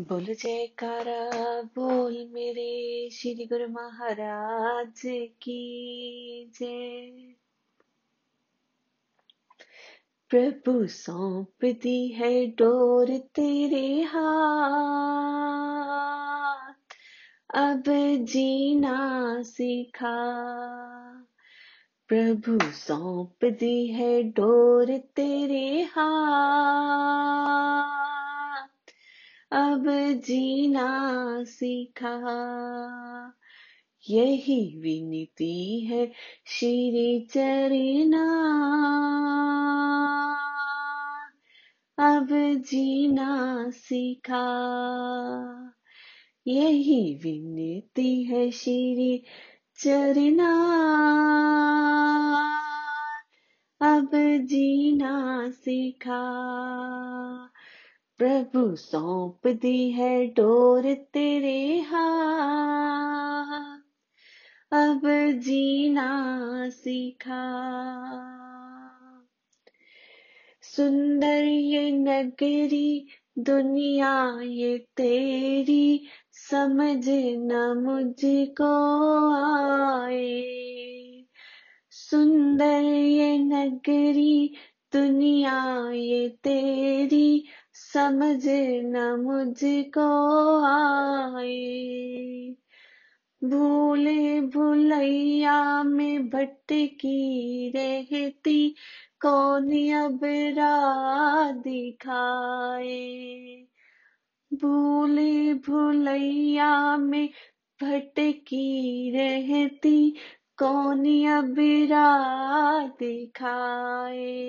बोल जयकारा, बोल मेरे श्री गुरु महाराज की जय। प्रभु सौंप दी है डोर तेरे हाथ, अब जीना सीखा। प्रभु सौंप दी है डोर तेरे हाथ अब जीना सीखा। यही विनती है श्री चरना। अब जीना सीखा। यही विनती है श्री चरना। अब जीना सीखा। प्रभु सौंप दी है डोर तेरे हाथ। अब जीना सीखा। सुंदर ये नगरी, दुनिया ये तेरी, समझ न मुझको आए। सुंदर ये नगरी, दुनिया ये तेरी समझ न मुझको आए। भूले भुलैया में भटकी रहती, कौन अब दिखाए? भूले भुलैया में भटकी रहती, कौन अब दिखाए?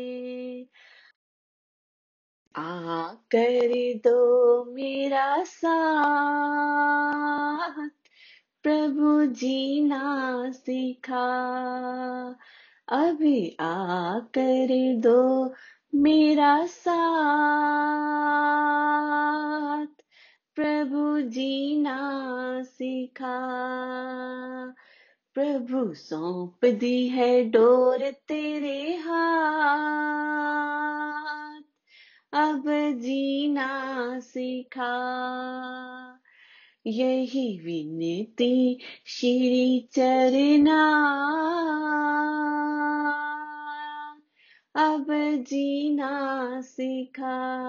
आ कर दो मेरा साथ। प्रभु जी जीना सीखा। अभी आ कर दो मेरा साथ। प्रभु जीना सीखा। प्रभु सौंप दी है डोर तेरे हाथ। अब जीना सिखा। यही विनती श्री चरना। अब जीना सिखा।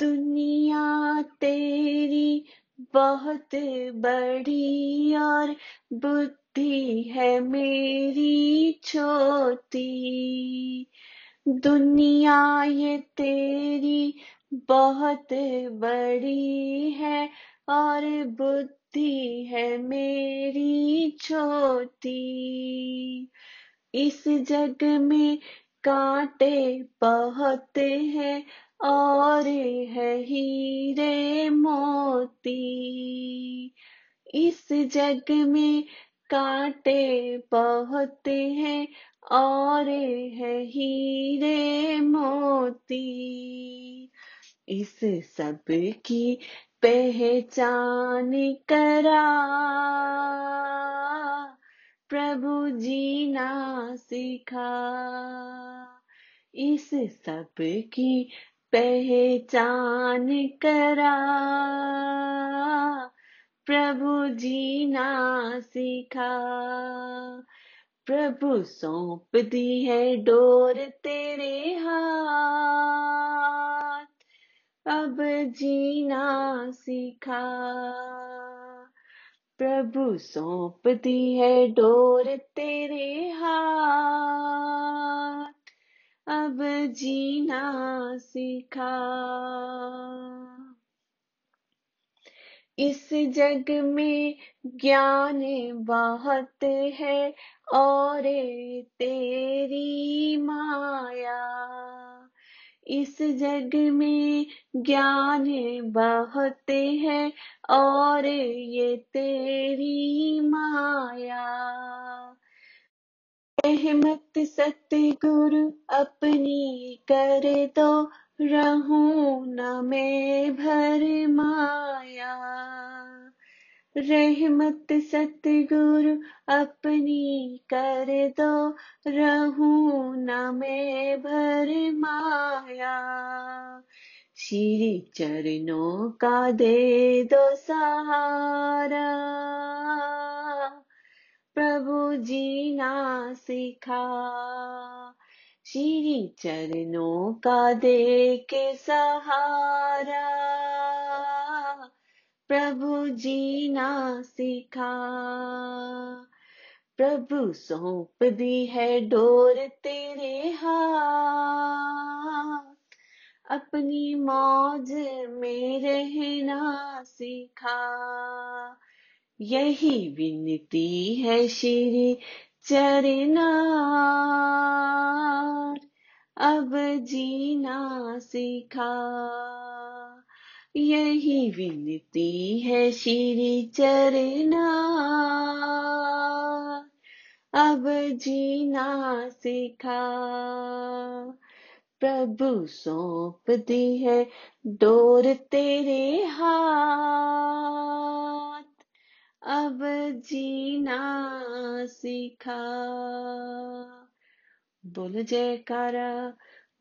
दुनिया तेरी बहुत बड़ी और बुद्धि है मेरी छोटी। दुनिया ये तेरी बहुत बड़ी है और बुद्धि है मेरी छोटी। इस जग में कांटे बहुत हैं और है हीरे मोती। इस जग में कांटे बहुत हैं और है हीरे मोती। इस सब की पहचान करा। प्रभु जी जीना सिखा। इस सब की पहचान करा। प्रभु जीना सीखा। प्रभु सौंप दी है डोर तेरे हाथ। अब जीना सीखा। प्रभु सौंप दी है डोर तेरे हाथ। अब जीना सीखा। इस जग में ज्ञान बहुत है, और तेरी माया। इस जग में ज्ञान बहुत है, और ये तेरी माया। रहमत सतगुरु अपनी कर दो, रहूँ न मैं भर माया। रहमत सतगुरु अपनी कर दो, रहूँ न मैं भर माया। श्री चरणों का दे दो सहारा। प्रभु जी ना सिखा। श्री चरणों का दे के सहारा। प्रभु जीना सिखा। प्रभु सौंप दी है डोर तेरे हाथ। अपनी मौज में रहना सिखा। यही विनती है श्री चरनार। अब जीना सिखा। यही विनती है श्री चरनार अब जीना सिखा। प्रभु सौंप दी है डोर तेरे हाथ। अब जीना सिखा। बोल जयकारा।